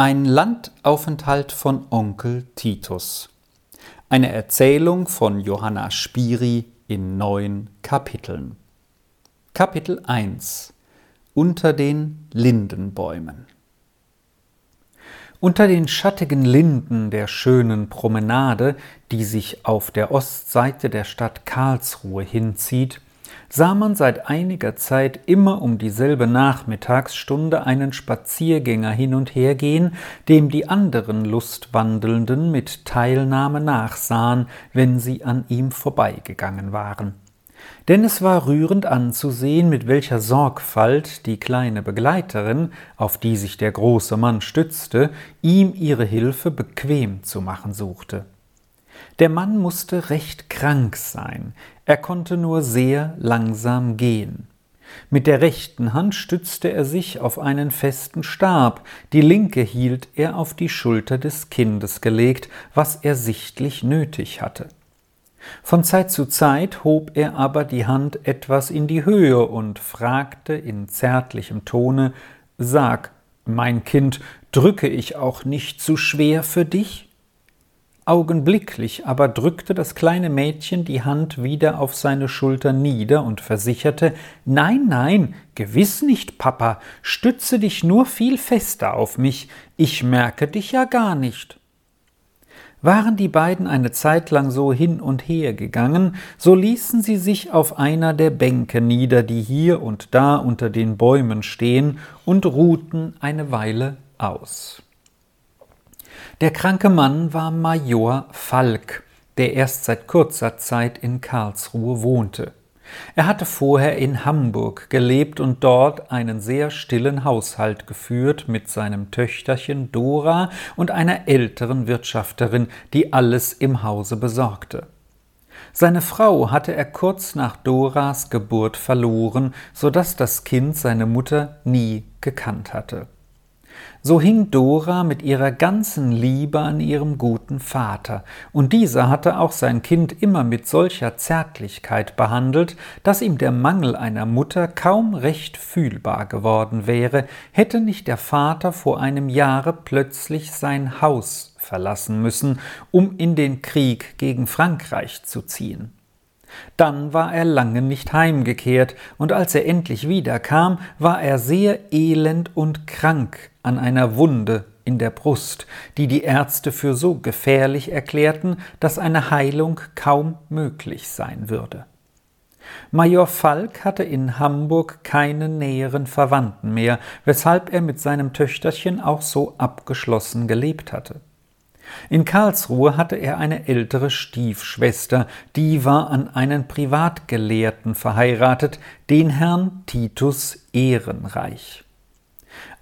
Ein Landaufenthalt von Onkel Titus. Eine Erzählung von Johanna Spiri in neun Kapiteln. Kapitel 1 Unter den Lindenbäumen. Unter den schattigen Linden der schönen Promenade, die sich auf der Ostseite der Stadt Karlsruhe hinzieht, sah man seit einiger Zeit immer um dieselbe Nachmittagsstunde einen Spaziergänger hin und her gehen, dem die anderen Lustwandelnden mit Teilnahme nachsahen, wenn sie an ihm vorbeigegangen waren. Denn es war rührend anzusehen, mit welcher Sorgfalt die kleine Begleiterin, auf die sich der große Mann stützte, ihm ihre Hilfe bequem zu machen suchte. Der Mann musste recht krank sein, er konnte nur sehr langsam gehen. Mit der rechten Hand stützte er sich auf einen festen Stab, die linke hielt er auf die Schulter des Kindes gelegt, was er sichtlich nötig hatte. Von Zeit zu Zeit hob er aber die Hand etwas in die Höhe und fragte in zärtlichem Tone Sag, mein Kind, drücke ich auch nicht zu schwer für dich? Augenblicklich aber drückte das kleine Mädchen die Hand wieder auf seine Schulter nieder und versicherte Nein, nein, gewiss nicht, Papa, stütze dich nur viel fester auf mich, ich merke dich ja gar nicht. Waren die beiden eine Zeit lang so hin und her gegangen, so ließen sie sich auf einer der Bänke nieder, die hier und da unter den Bäumen stehen, und ruhten eine Weile aus. Der kranke Mann war Major Falk, der erst seit kurzer Zeit in Karlsruhe wohnte. Er hatte vorher in Hamburg gelebt und dort einen sehr stillen Haushalt geführt mit seinem Töchterchen Dora und einer älteren Wirtschafterin, die alles im Hause besorgte. Seine Frau hatte er kurz nach Doras Geburt verloren, so dass das Kind seine Mutter nie gekannt hatte. So hing Dora mit ihrer ganzen Liebe an ihrem guten Vater, und dieser hatte auch sein Kind immer mit solcher Zärtlichkeit behandelt, dass ihm der Mangel einer Mutter kaum recht fühlbar geworden wäre, hätte nicht der Vater vor einem Jahre plötzlich sein Haus verlassen müssen, um in den Krieg gegen Frankreich zu ziehen. Dann war er lange nicht heimgekehrt, und als er endlich wiederkam, war er sehr elend und krank an einer Wunde in der Brust, die die Ärzte für so gefährlich erklärten, dass eine Heilung kaum möglich sein würde. Major Falk hatte in Hamburg keine näheren Verwandten mehr, weshalb er mit seinem Töchterchen auch so abgeschlossen gelebt hatte. In Karlsruhe hatte er eine ältere Stiefschwester, die war an einen Privatgelehrten verheiratet, den Herrn Titus Ehrenreich.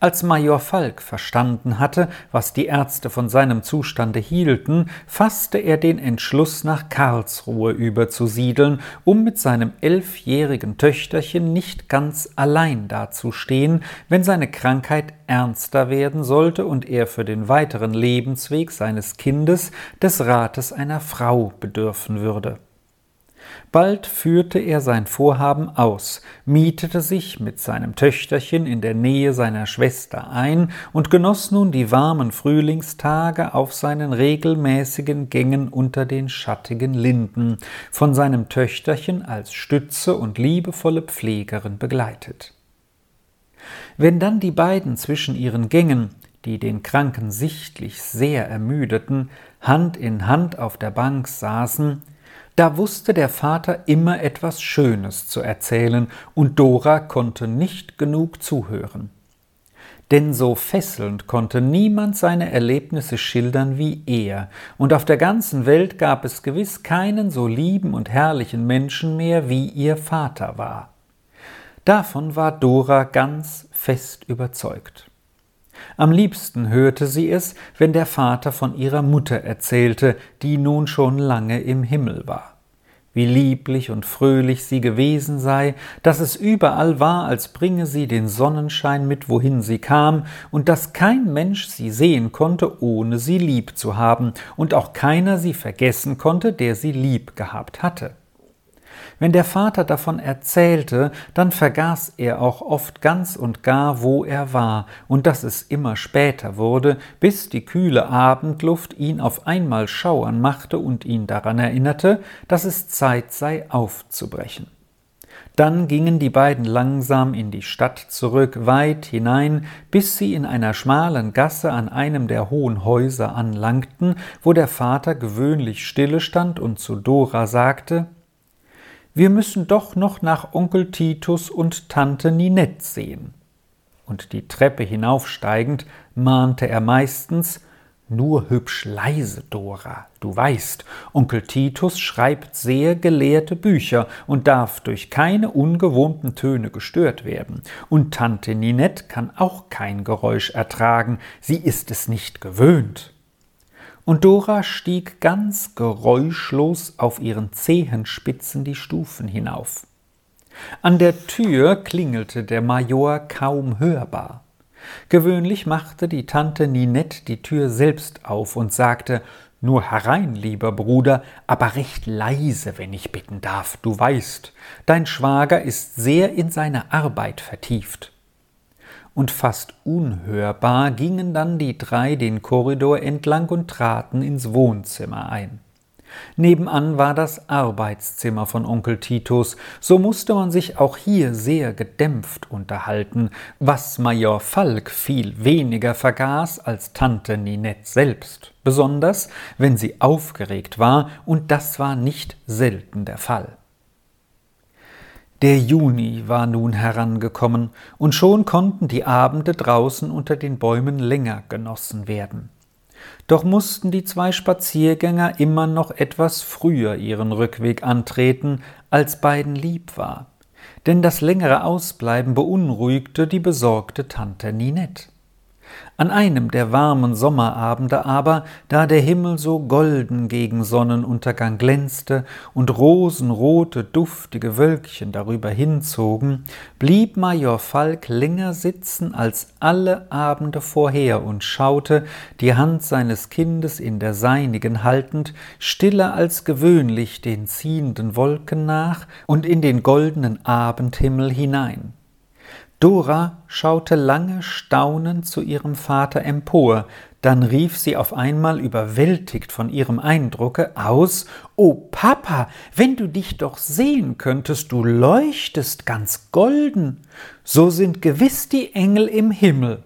Als Major Falk verstanden hatte, was die Ärzte von seinem Zustande hielten, fasste er den Entschluss, nach Karlsruhe überzusiedeln, um mit seinem elfjährigen Töchterchen nicht ganz allein dazustehen, wenn seine Krankheit ernster werden sollte und er für den weiteren Lebensweg seines Kindes des Rates einer Frau bedürfen würde. Bald führte er sein Vorhaben aus, mietete sich mit seinem Töchterchen in der Nähe seiner Schwester ein und genoss nun die warmen Frühlingstage auf seinen regelmäßigen Gängen unter den schattigen Linden, von seinem Töchterchen als Stütze und liebevolle Pflegerin begleitet. Wenn dann die beiden zwischen ihren Gängen, die den Kranken sichtlich sehr ermüdeten, Hand in Hand auf der Bank saßen, da wusste der Vater immer etwas Schönes zu erzählen, und Dora konnte nicht genug zuhören. Denn so fesselnd konnte niemand seine Erlebnisse schildern wie er, und auf der ganzen Welt gab es gewiss keinen so lieben und herrlichen Menschen mehr, wie ihr Vater war. Davon war Dora ganz fest überzeugt. Am liebsten hörte sie es, wenn der Vater von ihrer Mutter erzählte, die nun schon lange im Himmel war. Wie lieblich und fröhlich sie gewesen sei, dass es überall war, als bringe sie den Sonnenschein mit, wohin sie kam, und dass kein Mensch sie sehen konnte, ohne sie lieb zu haben, und auch keiner sie vergessen konnte, der sie lieb gehabt hatte. Wenn der Vater davon erzählte, dann vergaß er auch oft ganz und gar, wo er war, und dass es immer später wurde, bis die kühle Abendluft ihn auf einmal schauern machte und ihn daran erinnerte, dass es Zeit sei aufzubrechen. Dann gingen die beiden langsam in die Stadt zurück, weit hinein, bis sie in einer schmalen Gasse an einem der hohen Häuser anlangten, wo der Vater gewöhnlich stille stand und zu Dora sagte Wir müssen doch noch nach Onkel Titus und Tante Ninette sehen. Und die Treppe hinaufsteigend mahnte er meistens nur hübsch leise, Dora. Du weißt, Onkel Titus schreibt sehr gelehrte Bücher und darf durch keine ungewohnten Töne gestört werden. Und Tante Ninette kann auch kein Geräusch ertragen, sie ist es nicht gewöhnt. Und Dora stieg ganz geräuschlos auf ihren Zehenspitzen die Stufen hinauf. An der Tür klingelte der Major kaum hörbar. Gewöhnlich machte die Tante Ninette die Tür selbst auf und sagte Nur herein, lieber Bruder, aber recht leise, wenn ich bitten darf, du weißt, dein Schwager ist sehr in seine Arbeit vertieft. Und fast unhörbar gingen dann die drei den Korridor entlang und traten ins Wohnzimmer ein. Nebenan war das Arbeitszimmer von Onkel Titus, so musste man sich auch hier sehr gedämpft unterhalten, was Major Falk viel weniger vergaß als Tante Ninette selbst, besonders wenn sie aufgeregt war, und das war nicht selten der Fall. Der Juni war nun herangekommen, und schon konnten die Abende draußen unter den Bäumen länger genossen werden. Doch mussten die zwei Spaziergänger immer noch etwas früher ihren Rückweg antreten, als beiden lieb war, denn das längere Ausbleiben beunruhigte die besorgte Tante Ninette. An einem der warmen Sommerabende aber, da der Himmel so golden gegen Sonnenuntergang glänzte und rosenrote, duftige Wölkchen darüber hinzogen, blieb Major Falk länger sitzen als alle Abende vorher und schaute, die Hand seines Kindes in der seinigen haltend, stiller als gewöhnlich den ziehenden Wolken nach und in den goldenen Abendhimmel hinein. Dora schaute lange staunend zu ihrem Vater empor, dann rief sie auf einmal überwältigt von ihrem Eindrucke aus O Papa, wenn du dich doch sehen könntest, du leuchtest ganz golden, so sind gewiss die Engel im Himmel.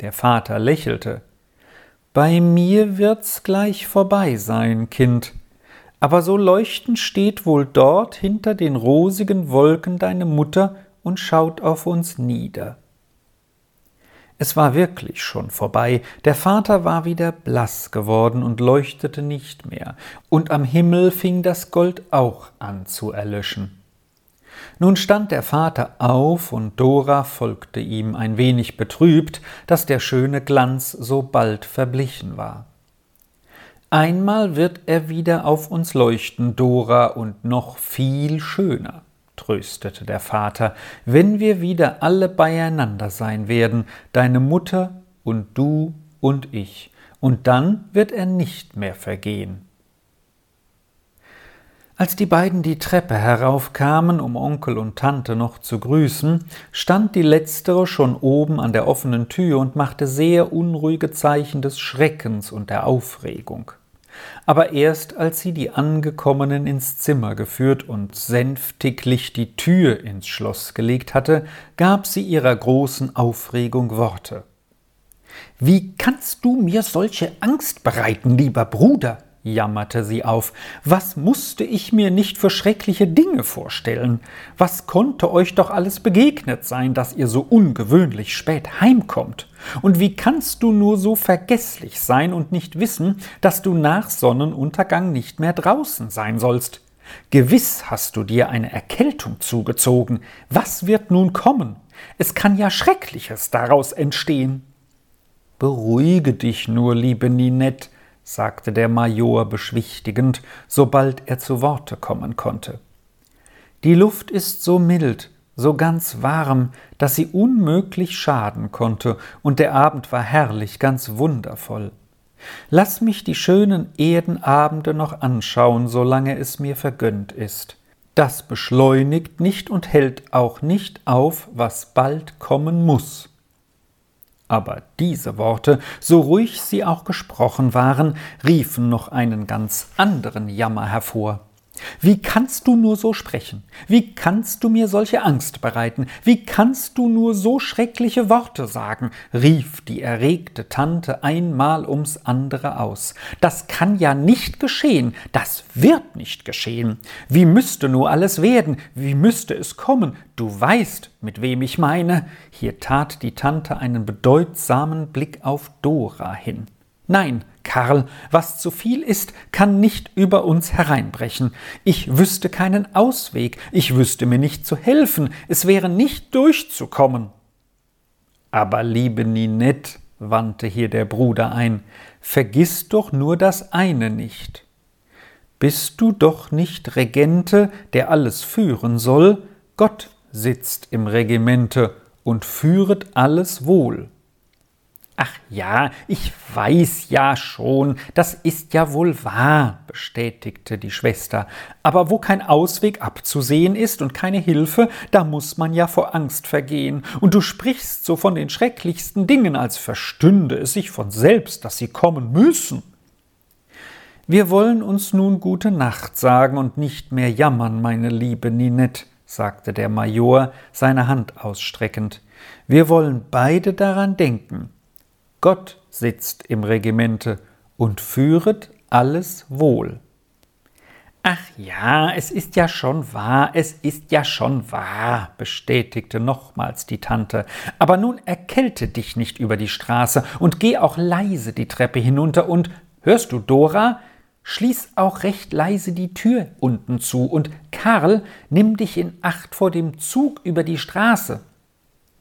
Der Vater lächelte. Bei mir wird's gleich vorbei sein, Kind, aber so leuchtend steht wohl dort hinter den rosigen Wolken deine Mutter und schaut auf uns nieder. Es war wirklich schon vorbei, der Vater war wieder blass geworden und leuchtete nicht mehr, und am Himmel fing das Gold auch an zu erlöschen. Nun stand der Vater auf, und Dora folgte ihm ein wenig betrübt, dass der schöne Glanz so bald verblichen war. Einmal wird er wieder auf uns leuchten, Dora, und noch viel schöner tröstete der Vater, wenn wir wieder alle beieinander sein werden, deine Mutter und du und ich, und dann wird er nicht mehr vergehen. Als die beiden die Treppe heraufkamen, um Onkel und Tante noch zu grüßen, stand die letztere schon oben an der offenen Tür und machte sehr unruhige Zeichen des Schreckens und der Aufregung aber erst als sie die Angekommenen ins Zimmer geführt und sänftiglich die Tür ins Schloss gelegt hatte, gab sie ihrer großen Aufregung Worte. Wie kannst du mir solche Angst bereiten, lieber Bruder? Jammerte sie auf, was musste ich mir nicht für schreckliche Dinge vorstellen? Was konnte euch doch alles begegnet sein, dass ihr so ungewöhnlich spät heimkommt? Und wie kannst du nur so vergesslich sein und nicht wissen, dass du nach Sonnenuntergang nicht mehr draußen sein sollst? Gewiss hast du dir eine Erkältung zugezogen. Was wird nun kommen? Es kann ja Schreckliches daraus entstehen. Beruhige dich nur, liebe Ninette, sagte der Major beschwichtigend, sobald er zu Worte kommen konnte. Die Luft ist so mild, so ganz warm, dass sie unmöglich schaden konnte, und der Abend war herrlich, ganz wundervoll. Lass mich die schönen Erdenabende noch anschauen, solange es mir vergönnt ist. das beschleunigt nicht und hält auch nicht auf, was bald kommen muss. Aber diese Worte, so ruhig sie auch gesprochen waren, riefen noch einen ganz anderen Jammer hervor. Wie kannst du nur so sprechen? Wie kannst du mir solche Angst bereiten? Wie kannst du nur so schreckliche Worte sagen? rief die erregte Tante einmal ums andere aus. Das kann ja nicht geschehen, das wird nicht geschehen. Wie müsste nur alles werden? Wie müsste es kommen? Du weißt, mit wem ich meine. Hier tat die Tante einen bedeutsamen Blick auf Dora hin. Nein, Karl, was zu viel ist, kann nicht über uns hereinbrechen. Ich wüsste keinen Ausweg, ich wüsste mir nicht zu helfen, es wäre nicht durchzukommen. Aber liebe Ninette, wandte hier der Bruder ein, vergiss doch nur das eine nicht. Bist du doch nicht Regente, der alles führen soll? Gott sitzt im Regimente und führet alles wohl. Ach ja, ich weiß ja schon, das ist ja wohl wahr, bestätigte die Schwester. Aber wo kein Ausweg abzusehen ist und keine Hilfe, da muss man ja vor Angst vergehen. Und du sprichst so von den schrecklichsten Dingen, als verstünde es sich von selbst, dass sie kommen müssen. Wir wollen uns nun gute Nacht sagen und nicht mehr jammern, meine liebe Ninette, sagte der Major, seine Hand ausstreckend. Wir wollen beide daran denken, Gott sitzt im Regimente und führet alles wohl. Ach ja, es ist ja schon wahr, es ist ja schon wahr, bestätigte nochmals die Tante. Aber nun erkälte dich nicht über die Straße und geh auch leise die Treppe hinunter und, hörst du, Dora, schließ auch recht leise die Tür unten zu und Karl, nimm dich in Acht vor dem Zug über die Straße.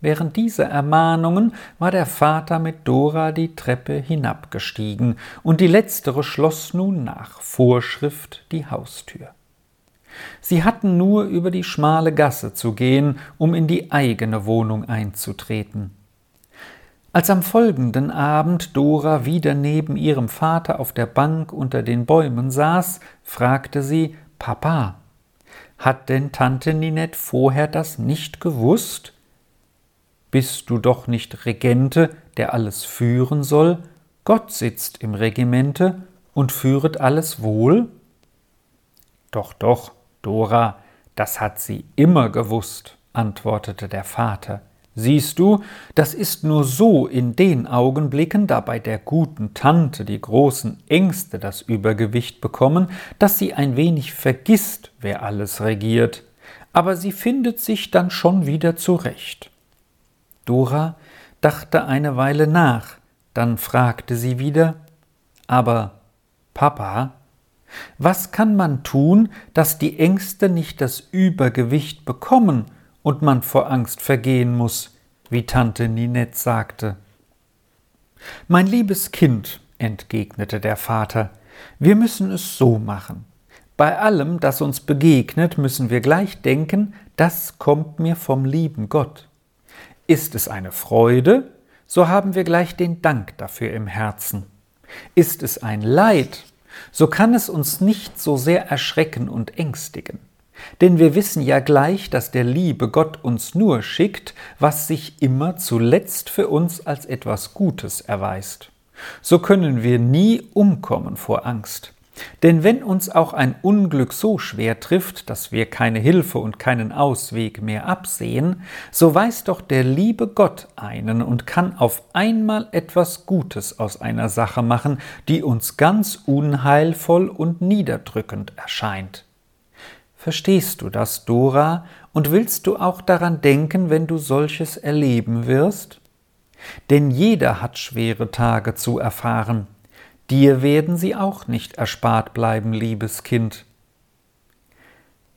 Während dieser Ermahnungen war der Vater mit Dora die Treppe hinabgestiegen, und die letztere schloss nun nach Vorschrift die Haustür. Sie hatten nur über die schmale Gasse zu gehen, um in die eigene Wohnung einzutreten. Als am folgenden Abend Dora wieder neben ihrem Vater auf der Bank unter den Bäumen saß, fragte sie Papa, hat denn Tante Ninette vorher das nicht gewusst? Bist du doch nicht Regente, der alles führen soll? Gott sitzt im Regimente und führet alles wohl? Doch, doch, Dora, das hat sie immer gewusst, antwortete der Vater. Siehst du, das ist nur so in den Augenblicken, da bei der guten Tante die großen Ängste das Übergewicht bekommen, dass sie ein wenig vergisst, wer alles regiert, aber sie findet sich dann schon wieder zurecht. Dora dachte eine Weile nach, dann fragte sie wieder Aber Papa, was kann man tun, dass die Ängste nicht das Übergewicht bekommen und man vor Angst vergehen muss, wie Tante Ninette sagte. Mein liebes Kind, entgegnete der Vater, wir müssen es so machen. Bei allem, das uns begegnet, müssen wir gleich denken, das kommt mir vom lieben Gott. Ist es eine Freude, so haben wir gleich den Dank dafür im Herzen. Ist es ein Leid, so kann es uns nicht so sehr erschrecken und ängstigen. Denn wir wissen ja gleich, dass der liebe Gott uns nur schickt, was sich immer zuletzt für uns als etwas Gutes erweist. So können wir nie umkommen vor Angst. Denn wenn uns auch ein Unglück so schwer trifft, dass wir keine Hilfe und keinen Ausweg mehr absehen, so weiß doch der liebe Gott einen und kann auf einmal etwas Gutes aus einer Sache machen, die uns ganz unheilvoll und niederdrückend erscheint. Verstehst du das, Dora, und willst du auch daran denken, wenn du solches erleben wirst? Denn jeder hat schwere Tage zu erfahren, Dir werden sie auch nicht erspart bleiben, liebes Kind.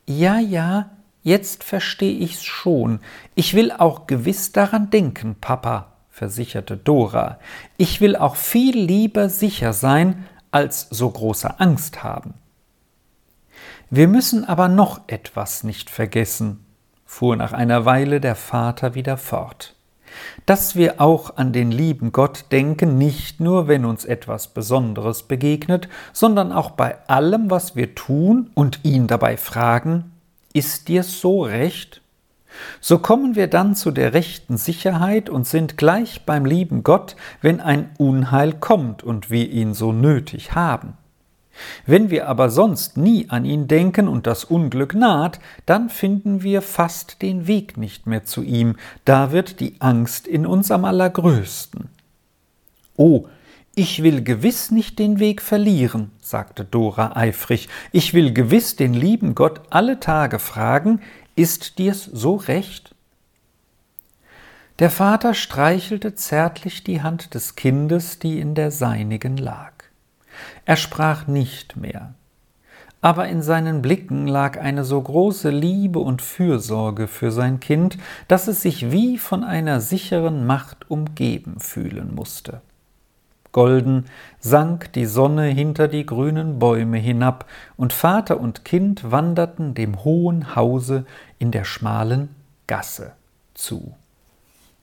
Ja, ja, jetzt verstehe ich's schon. Ich will auch gewiss daran denken, Papa, versicherte Dora. Ich will auch viel lieber sicher sein, als so große Angst haben. Wir müssen aber noch etwas nicht vergessen, fuhr nach einer Weile der Vater wieder fort dass wir auch an den lieben Gott denken, nicht nur, wenn uns etwas Besonderes begegnet, sondern auch bei allem, was wir tun und ihn dabei fragen, Ist dir's so recht? So kommen wir dann zu der rechten Sicherheit und sind gleich beim lieben Gott, wenn ein Unheil kommt und wir ihn so nötig haben. Wenn wir aber sonst nie an ihn denken und das Unglück naht, dann finden wir fast den Weg nicht mehr zu ihm, da wird die Angst in uns am allergrößten. Oh, ich will gewiss nicht den Weg verlieren, sagte Dora eifrig, ich will gewiss den lieben Gott alle Tage fragen, ist dir's so recht? Der Vater streichelte zärtlich die Hand des Kindes, die in der seinigen lag. Er sprach nicht mehr, aber in seinen Blicken lag eine so große Liebe und Fürsorge für sein Kind, dass es sich wie von einer sicheren Macht umgeben fühlen musste. Golden sank die Sonne hinter die grünen Bäume hinab, und Vater und Kind wanderten dem hohen Hause in der schmalen Gasse zu.